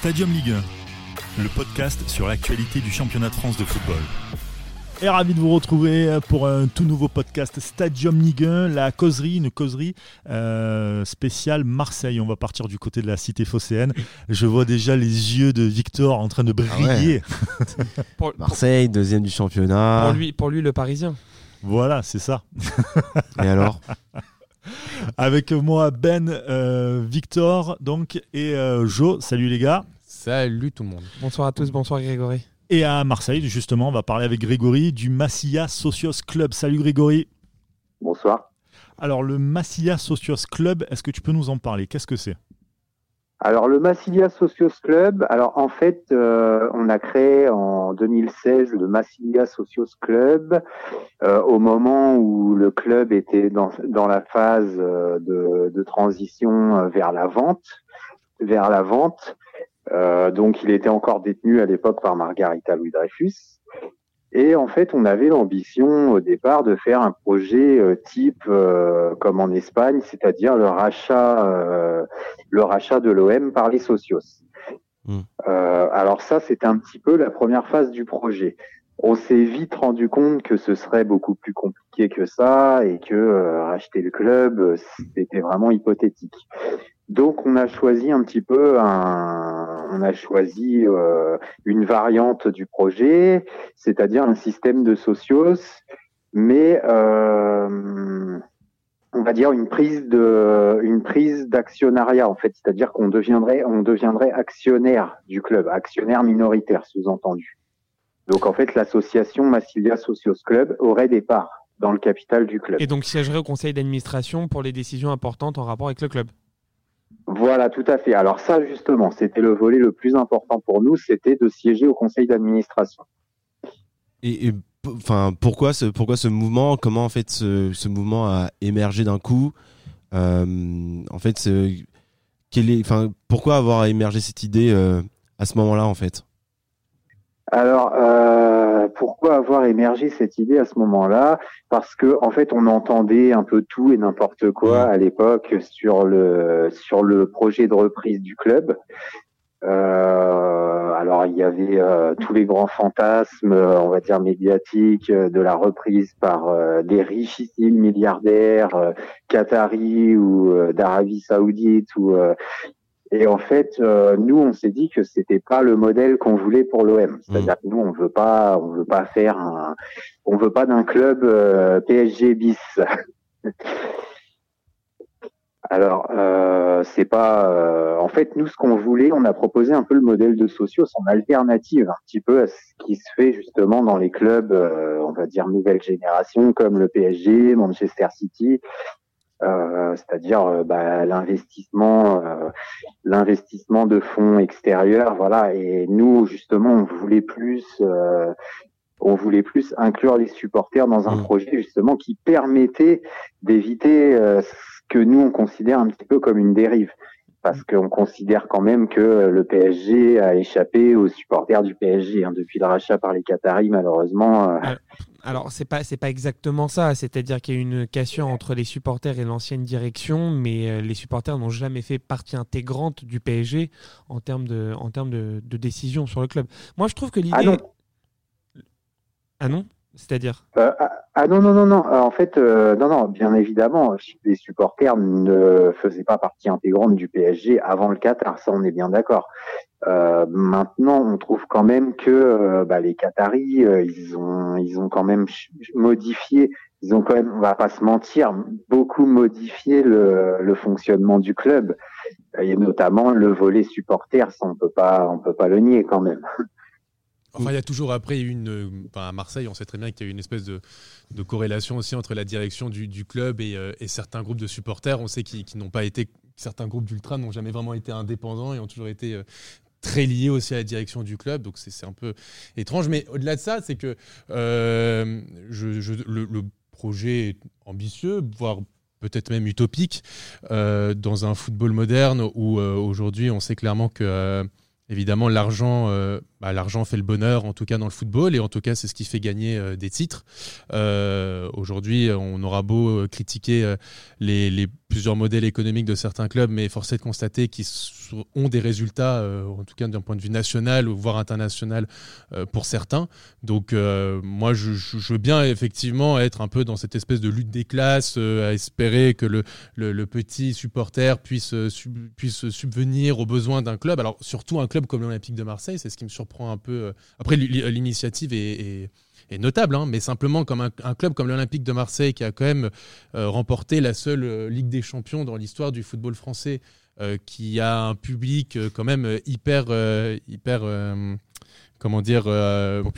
Stadium Ligue 1, le podcast sur l'actualité du championnat de France de football. Et ravi de vous retrouver pour un tout nouveau podcast Stadium Ligue 1, la causerie, une causerie euh, spéciale Marseille. On va partir du côté de la cité phocéenne. Je vois déjà les yeux de Victor en train de briller. Pour- Marseille, deuxième du championnat. Pour lui, pour lui, le Parisien. Voilà, c'est ça. Et alors? Avec moi Ben, euh, Victor donc et euh, Jo. Salut les gars. Salut tout le monde. Bonsoir à tous, bonsoir Grégory. Et à Marseille, justement, on va parler avec Grégory du Massilia Socios Club. Salut Grégory. Bonsoir. Alors le Massilia Socios Club, est-ce que tu peux nous en parler? Qu'est-ce que c'est? Alors le Massilia Socios Club, alors en fait, euh, on a créé en 2016 le Massilia Socios Club euh, au moment où le club était dans, dans la phase euh, de, de transition euh, vers la vente, vers la vente. Euh, donc il était encore détenu à l'époque par Margarita Louis Dreyfus. Et en fait, on avait l'ambition au départ de faire un projet euh, type euh, comme en Espagne, c'est-à-dire le rachat, euh, le rachat de l'OM par les socios. Mm. Euh, alors ça, c'était un petit peu la première phase du projet. On s'est vite rendu compte que ce serait beaucoup plus compliqué que ça et que euh, racheter le club, euh, c'était vraiment hypothétique. Donc, on a choisi un petit peu un, on a choisi euh, une variante du projet, c'est-à-dire un système de socios, mais euh, on va dire une prise de, une prise d'actionnariat en fait, c'est-à-dire qu'on deviendrait, on deviendrait actionnaire du club, actionnaire minoritaire sous-entendu. Donc en fait, l'association Massilia Socios Club aurait des parts dans le capital du club. Et donc siégerait au conseil d'administration pour les décisions importantes en rapport avec le club. Voilà, tout à fait. Alors ça, justement, c'était le volet le plus important pour nous, c'était de siéger au conseil d'administration. Et, et, p- enfin, pourquoi ce, pourquoi ce mouvement? Comment en fait ce, ce mouvement a émergé d'un coup? Euh, En fait, ce- quel est, enfin, pourquoi avoir émergé cette idée euh, à ce moment-là en fait? Alors, euh, pourquoi avoir émergé cette idée à ce moment-là? Parce que en fait, on entendait un peu tout et n'importe quoi à l'époque sur le sur le projet de reprise du club. Euh, alors, il y avait euh, tous les grands fantasmes, euh, on va dire médiatiques, euh, de la reprise par euh, des richissimes milliardaires qataris ou d'Arabie Saoudite ou euh, et en fait, euh, nous, on s'est dit que c'était pas le modèle qu'on voulait pour l'OM. C'est-à-dire que nous, on veut pas, on veut pas faire un, on veut pas d'un club euh, PSG bis. Alors, euh, c'est pas. euh, en fait, nous, ce qu'on voulait, on a proposé un peu le modèle de socios en alternative, un petit peu à ce qui se fait justement dans les clubs, euh, on va dire nouvelle génération, comme le PSG, Manchester City, euh, c'est-à-dire euh, bah, l'investissement, euh, l'investissement de fonds extérieurs, voilà. Et nous, justement, on voulait plus. euh, on voulait plus inclure les supporters dans un Mm. projet justement qui permettait d'éviter euh, ce que nous on considère un petit peu comme une dérive parce qu'on considère quand même que le PSG a échappé aux supporters du PSG hein, depuis le rachat par les Qataris malheureusement. Alors c'est pas c'est pas exactement ça, c'est-à-dire qu'il y a une cassure entre les supporters et l'ancienne direction, mais euh, les supporters n'ont jamais fait partie intégrante du PSG en termes de en termes de, de décision sur le club. Moi je trouve que l'idée Ah non. Ah non? C'est-à-dire Euh, ah, ah non non non non. Euh, en fait euh, non non bien évidemment les supporters ne faisaient pas partie intégrante du PSG avant le Qatar ça on est bien d'accord. Maintenant on trouve quand même que bah, les Qataris ils ont ils ont quand même modifié ils ont quand même on va pas se mentir beaucoup modifié le, le fonctionnement du club. Et notamment le volet supporter ça on peut pas on peut pas le nier quand même Enfin, il y a toujours après une. euh, Enfin, à Marseille, on sait très bien qu'il y a eu une espèce de, de corrélation aussi entre la direction du, du club et, euh, et certains groupes de supporters. On sait qu'ils n'ont pas été. Certains groupes d'ultra n'ont jamais vraiment été indépendants et ont toujours été. euh, très liés aussi à la direction du club, donc c'est c'est un peu étrange. Mais au-delà de ça, c'est que euh, je, je- le, le projet est ambitieux, voire peut-être même utopique, euh, dans un football moderne où euh, aujourd'hui on sait clairement que euh, évidemment l'argent euh, bah, l'argent fait le bonheur en tout cas dans le football et en tout cas c'est ce qui fait gagner euh, des titres. Euh, aujourd'hui on aura beau critiquer les plusieurs modèles économiques de certains clubs, mais force est de constater qu'ils ont des résultats, euh, en tout cas d'un point de vue national, voire international euh, pour certains. Donc euh, moi, je, veux bien effectivement être un peu dans cette espèce de lutte des classes, à espérer que le, petit supporter puisse, puisse subvenir aux besoins d'un club. Alors surtout un club comme l'Olympique de Marseille, c'est ce qui me surprend un peu. Après, l'initiative est notable, hein, mais simplement comme un, club comme l'Olympique de Marseille qui a quand même euh, remporté la seule euh, Ligue des Champions dans l'histoire du football français, euh, qui a un public quand même hyper, hyper comment dire,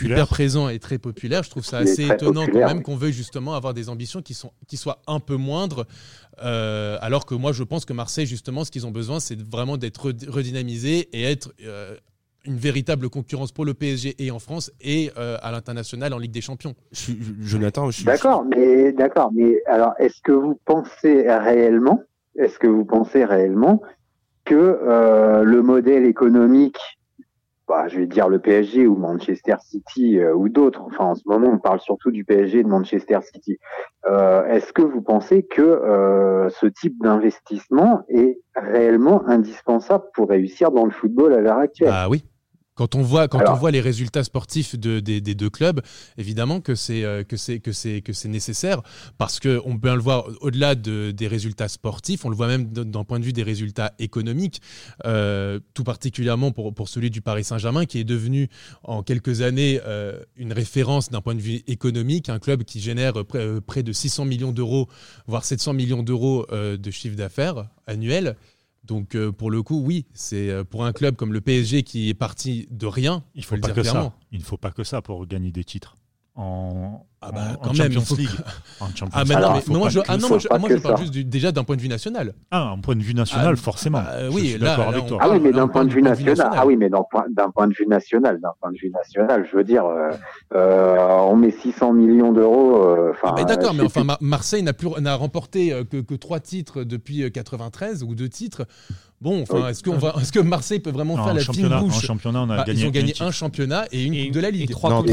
hyper présent et très populaire. Je trouve ça assez étonnant quand même qu'on veuille justement avoir des ambitions qui, sont, qui soient un peu moindres. alors que moi, je pense que Marseille, justement, ce qu'ils ont besoin, c'est vraiment d'être redynamisé et être une véritable concurrence pour le PSG et en France et euh, à l'international en Ligue des Champions. Je, Jonathan, je suis d'accord, mais d'accord, mais alors est-ce que vous pensez réellement, est-ce que vous pensez réellement que euh, le modèle économique, bah, je vais dire le PSG ou Manchester City euh, ou d'autres, enfin en ce moment on parle surtout du PSG et de Manchester City. est-ce que vous pensez que ce type d'investissement est réellement indispensable pour réussir dans le football à l'heure actuelle? Ah oui, quand on voit, quand on voit les résultats sportifs de, des, deux clubs, évidemment que c'est euh, que c'est que c'est que c'est nécessaire parce que on peut le voir au-delà de, des résultats sportifs, on le voit même d'un point de vue des résultats économiques, euh, tout particulièrement pour pour celui du Paris Saint-Germain qui est devenu en quelques années euh, une référence d'un point de vue économique, un club qui génère près, près de 600 millions d'euros, voire 700 millions d'euros de chiffre d'affaires annuel. Donc euh, pour le coup, oui, c'est euh, pour un club comme le PSG qui est parti de rien. Il faut, faut pas que ça. Il ne faut pas que ça pour gagner des titres en, ah bah, quand même, Champions League. En Champions ah, mais non, mais moi, je, ah non, moi, je, moi, je parle juste du, déjà d'un point de vue national. Ah, un point de vue national, ah, forcément. Bah, oui, d'accord avec toi. Ah oui, mais d'un point de vue national. Ah oui, mais d'un point, point de vue national, d'un point de vue national, je veux dire, euh, euh, on met 600 millions d'euros. Euh, ah d'accord, mais enfin, Marseille n'a plus n'a remporté euh, que, que trois titres depuis 93 ou deux titres. Bon, enfin, est-ce, qu'on va, est-ce que Marseille peut vraiment faire la fine bouche En championnat, on a bah, gagné Ils ont gagné un, championnat et une Coupe de la Ligue. Et trois Coupes de,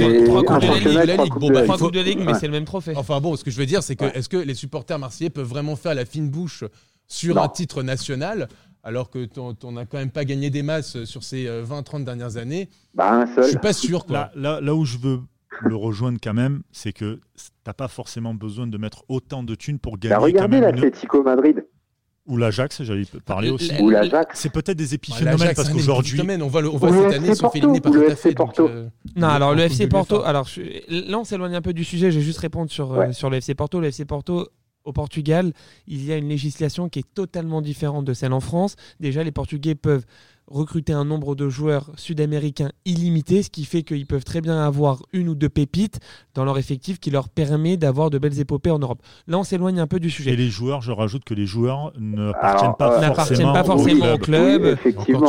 la Ligue. Bon, bah, trois Coupes de Ligue, mais c'est le même trophée. Enfin bon, ce que je veux dire, c'est que est-ce que les supporters marseillais peuvent vraiment faire la fine bouche sur un titre national alors que on n'a quand même pas gagné des masses sur ces 20-30 euh, dernières années? Bah, Je suis pas sûr. Là, là, où je veux le rejoindre quand même, c'est que t'as pas forcément besoin de mettre autant de thunes pour gagner. Bah, regardez l'Atlético Madrid. Ou l'Ajax, j'allais parler aussi. Ou l'Ajax. C'est peut-être des épiphénomènes parce qu'aujourd'hui. On voit, on voit cette année, sont pas tout à fait. Euh, non, alors le FC Porto. Alors là, on s'éloigne un peu du sujet. Je vais juste répondre sur, euh, sur le FC Porto. Le FC Porto, au Portugal, il y a une législation qui est totalement différente de celle en France. Déjà, les Portugais peuvent recruter un nombre de joueurs sud-américains illimité, ce qui fait qu'ils peuvent très bien avoir une ou deux pépites dans leur effectif qui leur permet d'avoir de belles épopées en Europe. Là, on s'éloigne un peu du sujet. Et les joueurs, je rajoute que les joueurs n'appartiennent pas, forcément, pas forcément au club.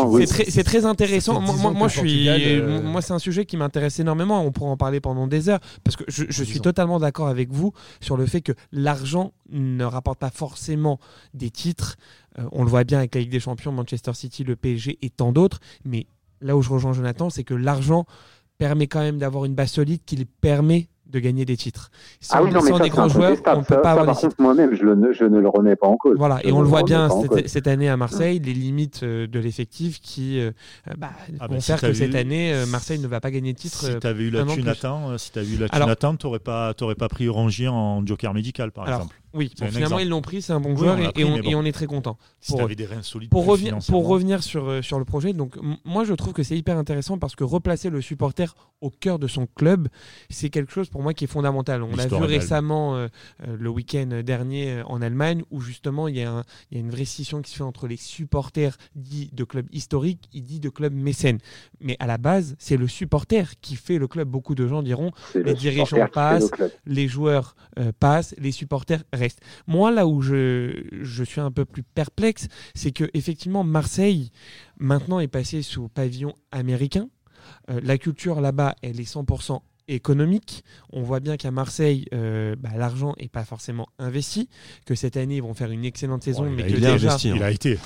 Oui, c'est très, intéressant. Moi, moi, je suis, euh, moi, c'est un sujet qui m'intéresse énormément. On pourra en parler pendant des heures parce que je, je suis totalement d'accord avec vous sur le fait que l'argent ne rapporte pas forcément des titres. Euh, on le voit bien avec la Ligue des Champions, Manchester City, le PSG et tant d'autres. Mais là où je rejoins Jonathan, c'est que l'argent permet quand même d'avoir une base solide qui permet de gagner des titres. ah oui, non, mais ça, des grands joueurs, on ne peut pas avoir par contre, moi-même, je, ne le remets pas en cause. Voilà, et on le voit bien cette, année à Marseille, les limites euh, de l'effectif qui euh, bah, ah vont bah, faire que cette année, Marseille ne va pas gagner de titre. Si tu avais eu la thune si tu avais eu la thune tu n'aurais pas, pas pris Orangier en joker médical, par exemple. Oui, finalement ils l'ont pris, c'est un bon joueur et, on, est très content. pour, des reins solides pour revenir, pour revenir sur, euh, sur le projet, donc moi je trouve que c'est hyper intéressant parce que replacer le supporter au cœur de son club, c'est quelque chose pour moi qui est fondamental. On l'a vu récemment euh, euh, le week-end dernier en Allemagne où justement il y, a il y, a une vraie scission qui se fait entre les supporters dits de clubs historiques et dits de clubs mécènes. Mais à la base, c'est le supporter qui fait le club. Beaucoup de gens diront les dirigeants passent, les joueurs passent, les supporters moi, là où je, suis un peu plus perplexe, c'est que effectivement Marseille maintenant est passé sous pavillon américain. Euh, la culture là-bas, elle est 100% économique. On voit bien qu'à Marseille, euh, bah, l'argent n'est pas forcément investi, que cette année, ils vont faire une excellente saison, mais que déjà... Investi, hein. il a été.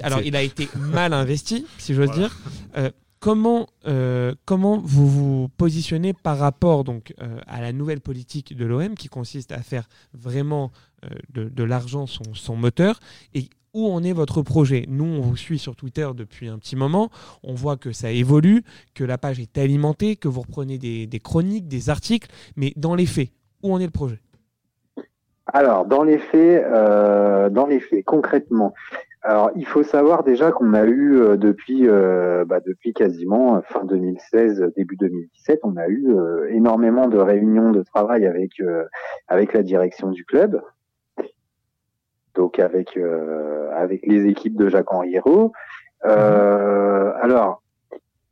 Alors, il a été mal investi, si j'ose dire. Euh, comment, euh, comment vous vous positionnez par rapport euh, à la nouvelle politique de l'OM qui consiste à faire vraiment euh, de, l'argent son, moteur et où en est votre projet? Nous, on vous suit sur Twitter depuis un petit moment. On voit que ça évolue, que la page est alimentée, que vous reprenez des chroniques, des articles. Mais dans les faits, où en est le projet? Alors, dans les faits, euh, dans les faits, concrètement, alors il faut savoir déjà qu'on a eu euh, depuis, euh, bah, depuis quasiment fin 2016, début 2017, on a eu euh, énormément de réunions de travail avec euh, avec la direction du club, donc avec euh, avec les équipes de Jacques Henriero. Euh, alors,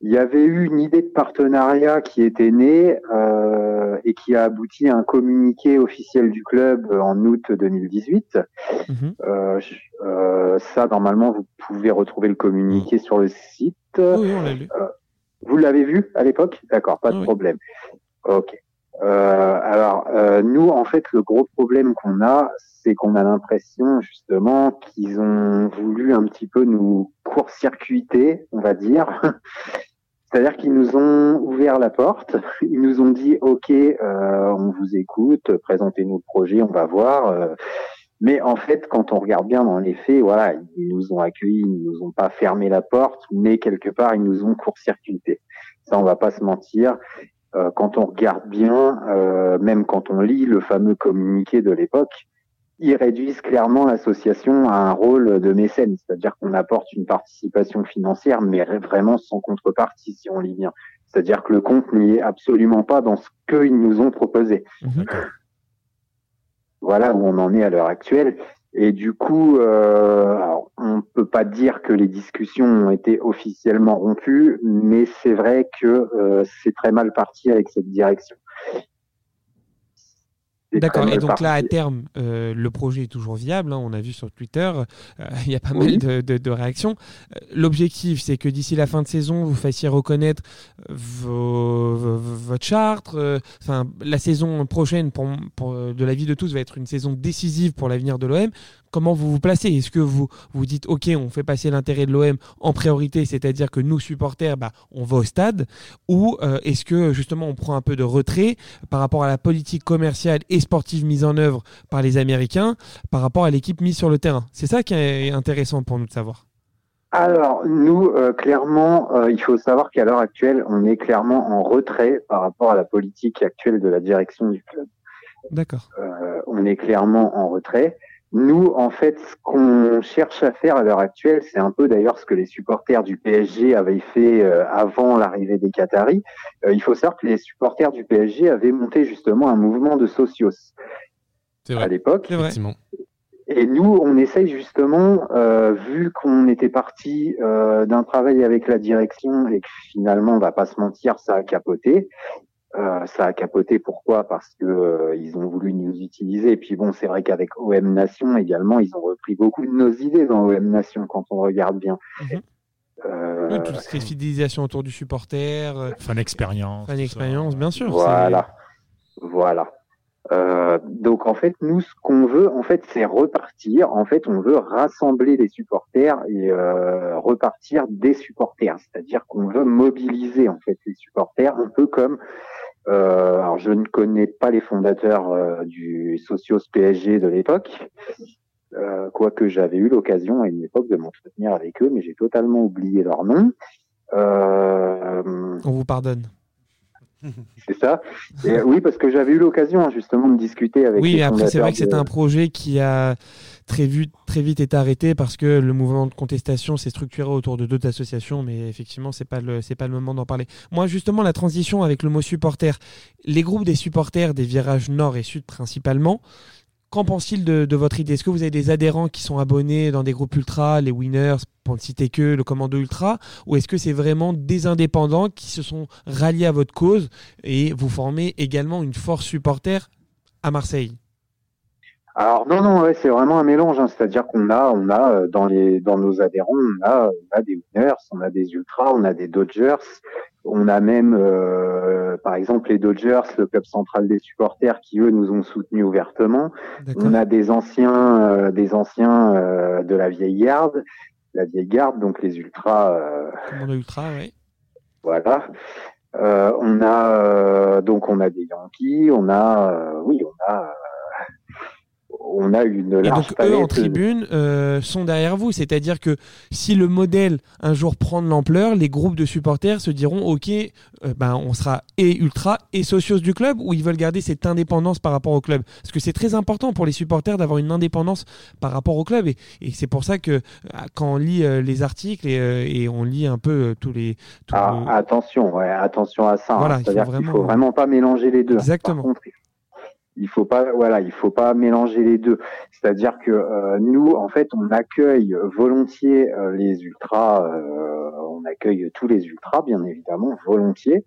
il y avait eu une idée de partenariat qui était née euh, et qui a abouti à un communiqué officiel du club en août 2018. Mhm. Euh, euh, ça, normalement, vous pouvez retrouver le communiqué sur le site. Oui, on l'a lu. Vous l'avez vu à l'époque? D'accord, pas de Oui. problème. Ok. Euh, alors, euh, nous, en fait, le gros problème qu'on a, c'est qu'on a l'impression, justement, qu'ils ont voulu un petit peu nous court-circuiter, on va dire. C'est-à-dire qu'ils nous ont ouvert la porte, ils nous ont dit, OK, euh, on vous écoute, présentez-nous le projet, on va voir. euh, mais en fait, quand on regarde bien dans les faits, voilà, ils nous ont accueillis, ils nous ont pas fermé la porte, mais quelque part, ils nous ont court-circuité. Ça, on va pas se mentir. Euh, quand on regarde bien, même quand on lit le fameux communiqué de l'époque, ils réduisent clairement l'association à un rôle de mécène, c'est-à-dire qu'on apporte une participation financière, mais vraiment sans contrepartie, si on lit bien. C'est-à-dire que le compte n'y est absolument pas dans ce qu'ils nous ont proposé Mhm. voilà où on en est à l'heure actuelle. Et du coup, euh, alors, on peut pas dire que les discussions ont été officiellement rompues, mais c'est vrai que euh, c'est très mal parti avec cette direction. D'accord. Et donc là, à terme, euh, le projet est toujours viable. hein, on a vu sur Twitter, euh, il y a pas Oui. mal de, de- de réactions. Euh, L'objectif, c'est que d'ici la fin de saison, vous fassiez reconnaître vos, vos- votre charte. euh, Enfin, la saison prochaine, pour, pour, euh, de la vie de tous, va être une saison décisive pour l'avenir de l'OM. Comment vous vous placez Est-ce que vous vous dites, OK, on fait passer l'intérêt de l'OM en priorité, c'est-à-dire que nous, supporters, bah, on va au stade Ou euh, est-ce que justement on prend un peu de retrait par rapport à la politique commerciale et sportive mise en œuvre par les Américains, par rapport à l'équipe mise sur le terrain? C'est ça qui est intéressant pour nous de savoir. Alors, nous, euh, clairement, euh, il faut savoir qu'à l'heure actuelle, on est clairement en retrait par rapport à la politique actuelle de la direction du club. D'accord. Euh, on est clairement en retrait. Nous, en fait, ce qu'on cherche à faire à l'heure actuelle, c'est un peu d'ailleurs ce que les supporters du PSG avaient fait euh, avant l'arrivée des Qataris. Euh, il faut savoir que les supporters du PSG avaient monté justement un mouvement de socios à l'époque. C'est vrai. Effectivement. Et nous, on essaye justement, euh, vu qu'on était parti euh, d'un travail avec la direction et que finalement, on va pas se mentir, ça a capoté. Euh, ça a capoté pourquoi? Parce que euh, ils ont voulu nous utiliser. Et puis bon, c'est vrai qu'avec OM Nation également, ils ont repris beaucoup de nos idées dans OM Nation quand on regarde bien. Mhm. Euh, Oui, toute cette fidélisation autour du supporter, euh, Fan expérience. fan tout ça. expérience, bien sûr. Voilà, voilà. Euh, donc en fait, nous, ce qu'on veut, en fait, c'est repartir. En fait, on veut rassembler les supporters et euh, repartir des supporters. C'est-à-dire qu'on veut mobiliser en fait les supporters, un peu comme. Euh, alors, je ne connais pas les fondateurs euh, du Socios PSG de l'époque, euh, quoique j'avais eu l'occasion à une époque de m'entretenir avec eux, mais j'ai totalement oublié leur nom. Euh, On vous pardonne. C'est ça. Et, euh, oui, parce que j'avais eu l'occasion hein, justement de discuter avec. Oui, après, c'est vrai que c'est un projet qui a très, vu, très vite été arrêté parce que le mouvement de contestation s'est structuré autour de d'autres associations, mais effectivement, c'est pas le, c'est pas le moment d'en parler. Moi, justement, la transition avec le mot supporter, les groupes des supporters des virages nord et sud principalement, qu'en pense-t-il de, votre idée? Est-ce que vous avez des adhérents qui sont abonnés dans des groupes ultra, les winners, pour ne citer que le commando ultra, ou est-ce que c'est vraiment des indépendants qui se sont ralliés à votre cause et vous formez également une force supporter à Marseille? Alors non, non, c'est vraiment un mélange. hein. C'est-à-dire qu'on a, on a euh, dans les, dans nos adhérents, on a, on a des winners, on a des ultras, on a des Dodgers, on a même, euh, par exemple, les Dodgers, le club central des supporters, qui eux nous ont soutenus ouvertement. On a des anciens, euh, des anciens euh, de la vieille garde, la vieille garde, donc les ultras. euh, Commando Ultra, ouais. Voilà. Euh, on a donc on a des Yankees, on a oui, on a on a une Et donc eux en tribune euh, sont derrière vous, c'est-à-dire que si le modèle un jour prend de l'ampleur, les groupes de supporters se diront ok, euh, ben on sera et ultra et socios du club ou ils veulent garder cette indépendance par rapport au club, parce que c'est très important pour les supporters d'avoir une indépendance par rapport au club et, et c'est pour ça que euh, quand on lit euh, les articles et, et on lit un peu tous les tous Ah, le- attention, ouais, attention à ça. hein. Voilà, il faut C'est-à-dire qu'il vraiment- faut vraiment pas mélanger les deux. Exactement. Par contre, il- il faut pas, voilà, il faut pas mélanger les deux. C'est-à-dire que euh, nous, en fait, on accueille volontiers euh, les ultras, euh, on accueille tous les ultras, bien évidemment, volontiers.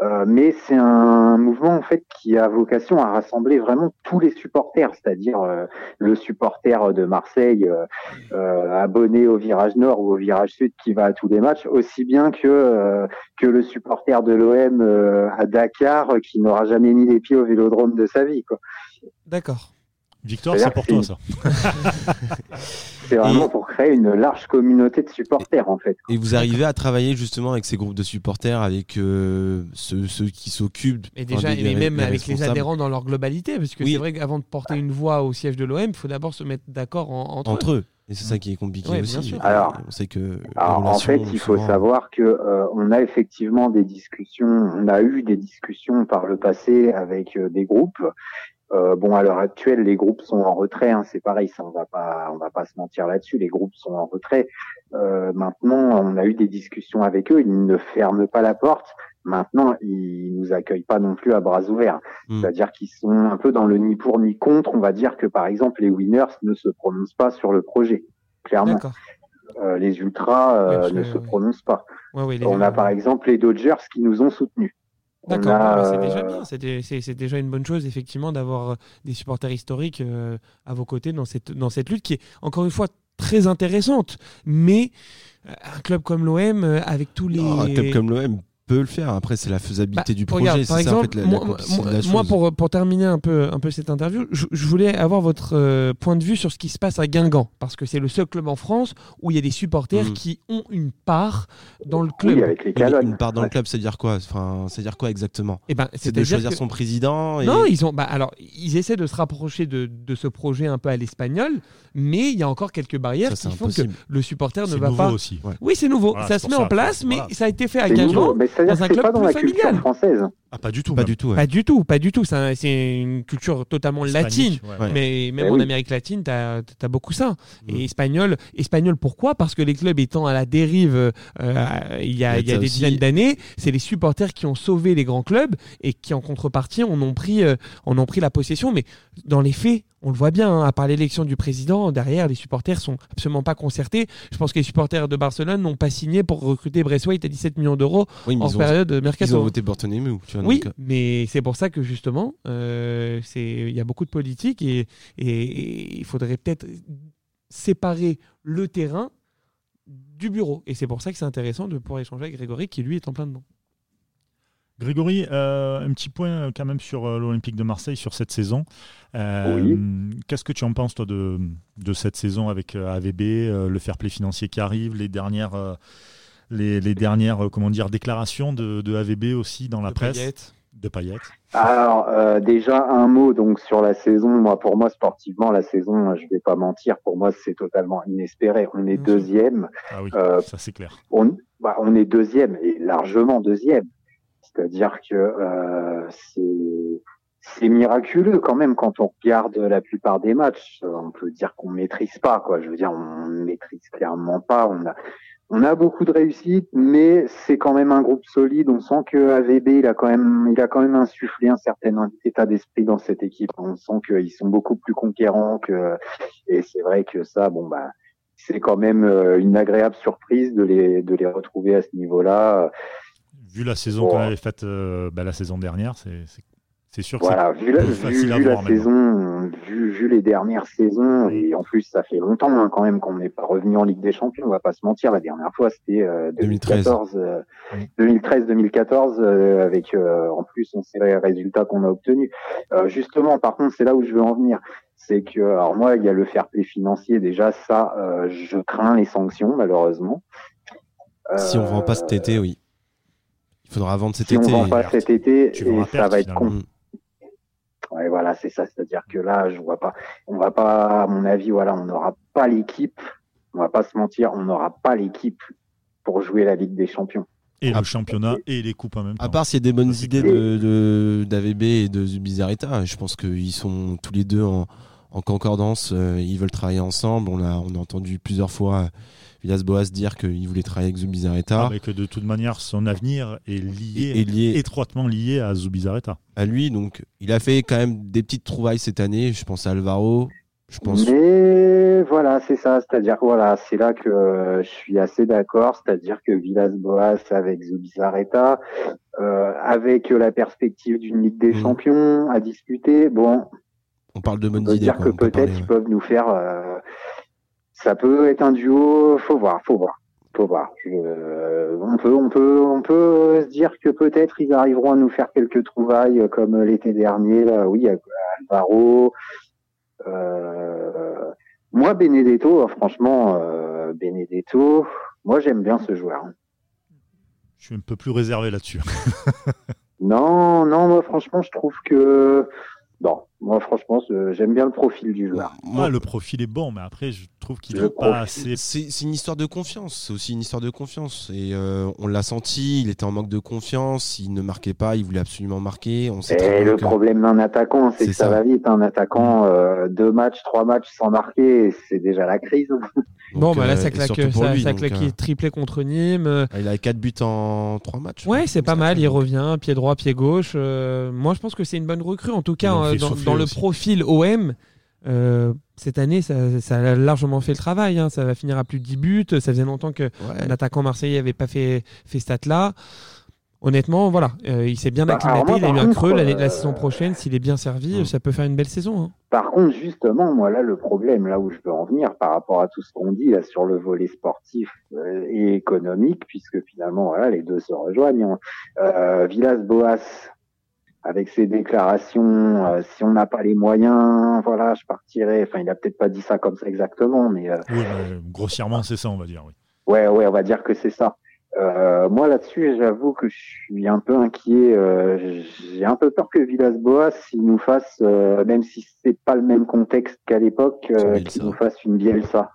Euh, mais c'est un mouvement en fait qui a vocation à rassembler vraiment tous les supporters, c'est-à-dire euh, le supporter de Marseille euh, euh, abonné au virage nord ou au virage sud qui va à tous les matchs, aussi bien que euh, que le supporter de l'OM à Dakar qui n'aura jamais mis les pieds au vélodrome de sa vie. D'accord. Victor, c'est pour toi ça. C'est vraiment pour créer une large communauté de supporters en fait. Et vous arrivez à travailler justement avec ces groupes de supporters, avec euh, ceux, ceux qui s'occupent. Et enfin, déjà, des- et même avec les adhérents dans leur globalité, parce que Oui. c'est vrai qu'avant de porter une voix au siège de l'OM, il faut d'abord se mettre d'accord en- entre, eux. entre eux. Et c'est ça qui est compliqué Ouais, bien aussi. sûr. Alors- on sait que. Alors, en fait, il faut savoir que euh, on a effectivement des discussions, on a eu des discussions par le passé avec euh, des groupes. Euh, bon, à l'heure actuelle, les groupes sont en retrait. Hein, c'est pareil, ça on va pas, on va pas se mentir là-dessus. Les groupes sont en retrait. Euh, maintenant, on a eu des discussions avec eux. Ils ne ferment pas la porte. Maintenant, ils nous accueillent pas non plus à bras ouverts. Hmm. C'est-à-dire qu'ils sont un peu dans le ni pour ni contre. On va dire que par exemple, les winners ne se prononcent pas sur le projet. Clairement. Euh, les ultras euh, Ouais, ne que, se ouais. prononcent pas. Ouais, ouais, les- On a par exemple les Dodgers qui nous ont soutenus. D'accord, mais c'est déjà euh, bien. C'est dé- C'est c'est déjà une bonne chose, effectivement, d'avoir euh, des supporters historiques euh, à vos côtés dans cette, dans cette lutte qui est, encore une fois, très intéressante. Mais un club comme l'OM, avec tous les. Non, un club comme l'OM peut le faire. Après, c'est la faisabilité Bah, du regarde, projet. par C'est ça, en exemple, fait, la, la moi, la pour, pour terminer un peu, un peu cette interview, je, je voulais avoir votre euh, point de vue sur ce qui se passe à Guingamp, parce que c'est le seul club en France où il y a des supporters Mhm. qui ont une part dans le club. Oui, avec les une part dans Ouais. le club, c'est-à-dire quoi? Enfin, c'est-à-dire quoi exactement? Eh ben, C'est de choisir que- son président. Et... Non, ils ont. Bah, alors, ils essaient de se rapprocher de, de ce projet un peu à l'espagnol, mais il y a encore quelques barrières Ça, c'est qui font impossible. que le supporter ne C'est va nouveau pas. aussi. Oui, c'est nouveau. Voilà, ça c'est se met en place, mais Voilà. ça a été fait à C'est nouveau, Guingamp. C'est-à-dire dans un que c'est club pas dans plus la familial. culture française. Ah, pas du tout. Pas même. du tout. ouais. Pas du tout, pas du tout. C'est un- c'est une culture totalement latine. Hispanique, ouais. Ouais. Mais même Eh en oui. Amérique latine, tu as, beaucoup ça. Mm. Et espagnol, espagnol pourquoi? Parce que les clubs étant à la dérive euh, il y a, Il y des aussi. dizaines d'années, c'est les supporters qui ont sauvé les grands clubs et qui en contrepartie en ont pris, euh, en ont pris la possession. Mais dans les faits, on le voit bien, hein, à part l'élection du président, derrière, les supporters sont absolument pas concertés. Je pense que les supporters de Barcelone n'ont pas signé pour recruter Braithwaite à 17 millions d'euros Oui, en ils ont, période de ils mercato. ont voté Bartholomew. Oui, donc, euh, mais c'est pour ça que justement, euh, il y a beaucoup de politique et, et- et il faudrait peut-être séparer le terrain du bureau. Et c'est pour ça que c'est intéressant de pouvoir échanger avec Grégory qui lui est en plein dedans. Grégory, euh, un petit point euh, quand même sur euh, l'Olympique de Marseille sur cette saison. Euh, Qu'est-ce que tu en penses toi de, de cette saison avec AVB, le fair play financier qui arrive, les dernières, les, les dernières comment dire, déclarations de, de AVB aussi dans la De presse de Payet Alors euh, déjà un mot donc sur la saison. Moi pour moi sportivement la saison, euh, je vais pas mentir, pour moi c'est totalement inespéré. On est deuxième, Ah oui, Euh, ça c'est clair. on, bah, on est deuxième et largement deuxième. C'est-à-dire que euh, c'est c'est miraculeux quand même quand on regarde la plupart des matchs. On peut dire qu'on maîtrise pas quoi. Je veux dire on maîtrise clairement pas. On a on a beaucoup de réussite, mais c'est quand même un groupe solide. On sent que AVB, il a quand même, il a quand même insufflé un certain état d'esprit dans cette équipe. On sent qu'ils sont beaucoup plus conquérants que, et c'est vrai que ça, bon bah, c'est quand même euh, une agréable surprise de les, de les retrouver à ce niveau-là. Vu la saison Bon. qu'on avait faite euh, bah, la saison dernière, c'est c'est- c'est sûr que Voilà, vu la, plus vu, facile à vu la voir maintenant. saison, vu, vu les dernières saisons, et en plus ça fait longtemps hein, quand même qu'on n'est pas revenu en Ligue des Champions, on va pas se mentir, la dernière fois c'était euh, 2013. 2014, euh, Oui. 2013-2014, euh, avec euh, en plus on sait les résultats qu'on a obtenus. Euh, justement, par contre, c'est là où je veux en venir, c'est que alors moi il y a le fair play financier déjà, ça euh, je crains les sanctions malheureusement. Si on vend pas cet été, oui. Il faudra vendre cet si été. on vend pas cet été, Tu et ça perte, va être finalement. con. Ouais, voilà, c'est ça. C'est-à-dire que là, je vois pas. On va pas, à mon avis, voilà, on n'aura pas l'équipe. On va pas se mentir, on n'aura pas l'équipe pour jouer la Ligue des Champions. Et Ah. le championnat et les coupes en même temps. À part s'il y a des bonnes idées clair. de, de- d'AVB et de Zubizarreta, je pense qu'ils sont tous les deux en, en concordance. euh, ils veulent travailler ensemble. On a, on a entendu plusieurs fois euh, Villas-Boas dire qu'il voulait travailler avec Zubizarreta. Avec de toute manière son avenir est lié, et, et lié étroitement lié à Zubizarreta. à lui. Donc, il a fait quand même des petites trouvailles cette année. Je pense à Alvaro. Je pense. Mais voilà, c'est ça. C'est-à-dire que voilà, c'est là que euh, je suis assez d'accord. C'est-à-dire que Villas-Boas avec Zubizarreta, euh, avec la perspective d'une Ligue des Mhm. Champions à disputer, bon, On parle de on bonnes peut idées. dire quoi. que On peut peut-être ils ouais. peuvent nous faire. euh, ça peut être un duo. Faut voir, faut voir, faut voir. Je- on peut, on peut, on peut se dire que peut-être ils arriveront à nous faire quelques trouvailles euh, comme l'été dernier. Là, oui, Alvaro. Euh, moi, Benedetto, euh, franchement, euh, Benedetto, moi j'aime bien ce joueur. hein. Je suis un peu plus réservé là-dessus. Non, non, moi franchement, je trouve que bon, moi franchement, j'aime bien le profil du joueur. Moi, le profil est bon, mais après, je trouve qu'il Le n'est pas profil, assez. C'est une histoire de confiance. C'est aussi une histoire de confiance. Et euh, on l'a senti. Il était en manque de confiance. Il ne marquait pas. Il voulait absolument marquer. On sait très Et bien le que- problème d'un attaquant, c'est que ça, ça. va vite. Un attaquant, euh, deux matchs, trois matchs sans marquer, c'est déjà la crise. Bon, Donc, bah là, euh, ça claque, ça, lui, ça donc, claque euh, triplé contre Nîmes. euh, Il a 4 buts en 3 matchs. Ouais, c'est pas mal. Il revient, pied droit, pied gauche. Euh, moi, je pense que c'est une bonne recrue. En tout cas, dans, dans le aussi. profil OM, euh, cette année, ça, ça a largement fait le travail. hein. Ça va finir à plus de 10 buts. Ça faisait longtemps qu'un ouais. attaquant marseillais n'avait pas fait, fait ce stat-là. Honnêtement, voilà, euh, il s'est bien Bah, acclimaté. moi, il a eu un contre, creux. Euh, La saison prochaine, s'il est bien servi, ça peut faire une belle saison. hein. Par contre, justement, moi là, le problème, là où je veux en venir par rapport à tout ce qu'on dit là sur le volet sportif euh, et économique, puisque finalement, voilà, les deux se rejoignent. hein. Euh, Villas-Boas, avec ses déclarations, euh, si on n'a pas les moyens, voilà, je partirai. Enfin, il a peut-être pas dit ça comme ça exactement, mais euh, Oui, grossièrement, c'est ça, on va dire. Oui. Ouais, ouais, on va dire que c'est ça. Euh, moi là-dessus, j'avoue que je suis un peu inquiet. euh, J'ai un peu peur que Villas-Boas, il nous fasse, euh, même si c'est pas le même contexte qu'à l'époque, euh, qu'il nous fasse une Bielsa.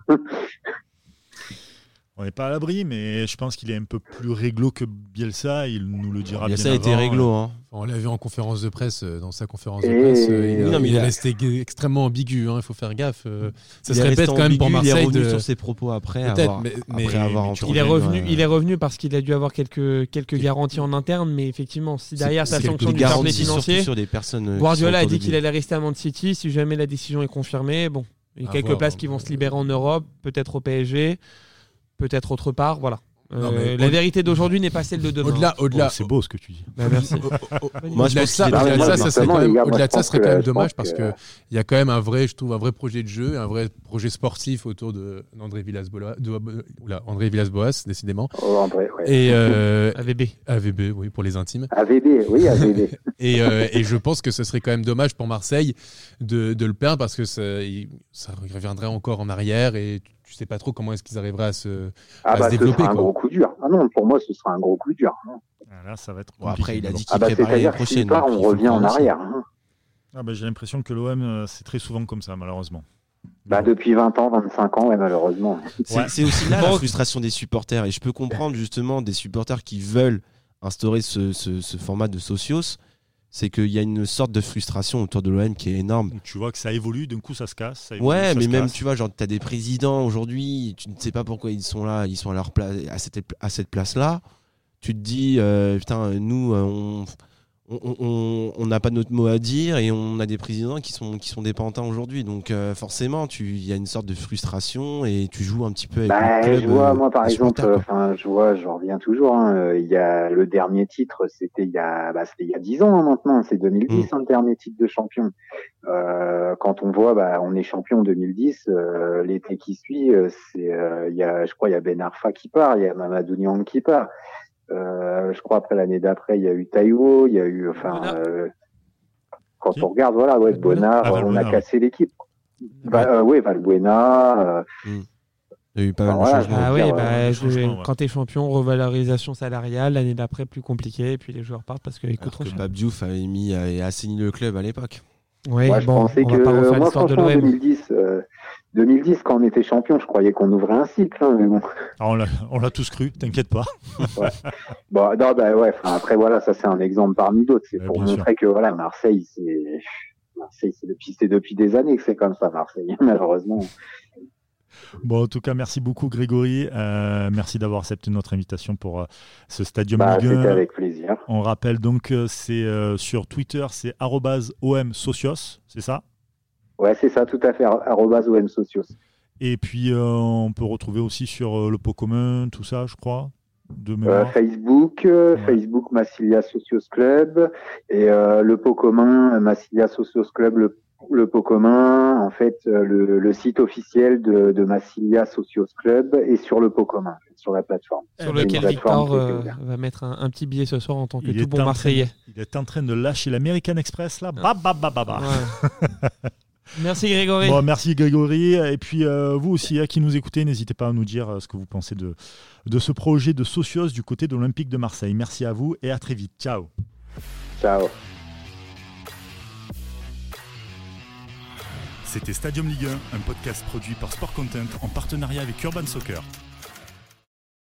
On n'est pas à l'abri, mais je pense qu'il est un peu plus réglo que Bielsa. Il nous le dira Il a bien ça a été avant. réglo. Hein. On l'a vu en conférence de presse, euh, dans sa conférence de presse, euh, il, Oui, non, mais il il est a- resté extrêmement ambigu, hein, il faut faire gaffe. euh, ça Il se est répète quand même pour Il est revenu de- sur ses propos après avoir, mais- après mais- avoir mais tu- entendu, Il est revenu, euh, il est revenu parce qu'il a dû avoir quelques quelques garanties en interne, mais effectivement, si derrière sa sanction du fair financier, sur des personnes. euh, Guardiola a dit qu'il allait rester à Man City. Si jamais la décision est confirmée, bon, il y a quelques places qui vont se libérer en Europe, peut-être au PSG, peut-être autre part. Voilà. Non, Euh, mais la au- vérité d'aujourd'hui n'est pas celle de demain. Au-delà, Oh, au-delà, c'est beau ce que tu dis. Bah, merci. Moi, je au-delà de pense ça, qu'il est au-delà de très ça, ça serait quand même, au-delà de ça, serait quand dommage parce que- il y a quand même un vrai, je trouve, un vrai projet de jeu, un vrai projet sportif autour de d'André Villas-Boas, de- oula, André Villas-Boas, décidément. Oh, André, ouais. Et euh, AVB. AVB, oui, pour les intimes. AVB, oui, AVB. Et, euh, et je pense que ce serait quand même dommage pour Marseille de, de le perdre parce que ça, il- ça reviendrait encore en arrière et tu, tu sais pas trop comment est-ce qu'ils arriveraient à se. Ah À bah, se ce développer, sera un quoi. gros coup dur. Ah non, pour moi, ce sera un gros coup dur. Ah, Là, ça va être Bon, après, il a dit qu'il Ah bah, préparait s'il prochaine. part, on revient en arrière. hein. Ah, bah, J'ai l'impression que l'OM, euh, c'est très souvent comme ça, malheureusement. Bah, depuis 20 ans, 25 ans, ouais, malheureusement. C'est Ouais. aussi là la frustration des supporters. Et je peux comprendre justement des supporters qui veulent instaurer ce, ce- ce format de socios. C'est qu'il y a une sorte de frustration autour de l'OM qui est énorme. Tu vois que ça évolue, d'un coup ça se casse. ça évolue, Ouais, ça mais même, casse. tu vois, genre, t'as des présidents aujourd'hui, tu ne sais pas pourquoi ils sont là, ils sont à leur place, à cette, à cette place-là. Tu te dis, euh, putain, nous, euh, on on- on on n'a pas notre mot à dire et on a des présidents qui sont, qui sont des pantins aujourd'hui. Donc, euh, forcément, tu- il y a une sorte de frustration et tu joues un petit peu avec Bah, club. je vois, euh, moi, par exemple, enfin, je vois, je reviens toujours. hein, euh, Il y a le dernier titre, c'était il y a, bah, c'était il y a 10 ans hein, maintenant. C'est 2010, Mm. hein, le dernier titre de champion. Euh, quand on voit, bah, on est champion 2010. euh, L'été qui suit, c'est, euh, il y a, je crois, il y a Ben Arfa qui part, il y a Mamadou Niang qui part. Euh, je crois après l'année d'après, il y a eu Taïwo, il y a eu, enfin, euh, quand Qui on regarde, voilà, ouais. Bonnard, Ah, on a cassé l'équipe. Bah, euh, oui, Valbuena. euh, Mm. Il y a eu pas mal de changements. Ah oui, dire, bah, euh, je- ouais. quand t'es champion, revalorisation salariale, l'année d'après plus compliqué, et puis les joueurs partent parce qu'ils coûtent trop que cher. Pape Diouf avait mis et assaini le club à l'époque. Oui, Moi, je bon, pensais on que va pas refaire moi, l'histoire de franchement, en l'OM. 2010, euh, 2010, quand on était champion, je croyais qu'on ouvrait un cycle, hein, mais bon. Ah, on l'a- tous cru, t'inquiète pas. Bon, non, bah ouais. après, voilà, ça c'est un exemple parmi d'autres. C'est pour sûr. montrer que voilà, Marseille, c'est Marseille, c'est depuis, depuis des années que c'est comme ça, Marseille. Malheureusement. Bon, en tout cas, merci beaucoup Grégory. Euh, merci d'avoir accepté notre invitation pour euh, ce Stadium Bah, Ligue 1. c'était avec plaisir. On rappelle donc c'est euh, sur Twitter, c'est arrobase OM Socios, c'est ça? Ouais, c'est ça, tout à fait. Arrobas OM Socios. Et puis euh, on peut retrouver aussi sur euh, le pot commun, tout ça, je crois, de Euh. Facebook, euh, Ouais. Facebook Massilia Socios Club et euh, le pot commun Massilia Socios Club. Le, le pot commun, en fait, euh, le, le site officiel de, de Massilia Socios Club est sur le pot commun, sur la plateforme. Sur lequel Victor euh, va mettre un, un petit billet ce soir en tant que Il tout bon train- Marseillais. Il est en train de lâcher l'American Express là. Ah. Bah, bah, bah, bah, bah. Ouais. Merci Grégory. Bon, merci Grégory. Et puis euh, vous aussi, hein, qui nous écoutez, n'hésitez pas à nous dire euh, ce que vous pensez de, de ce projet de Socios du côté de l'Olympique de Marseille. Merci à vous et à très vite. Ciao. Ciao. C'était Stadium Ligue 1, un podcast produit par Sport Content en partenariat avec Urban Soccer.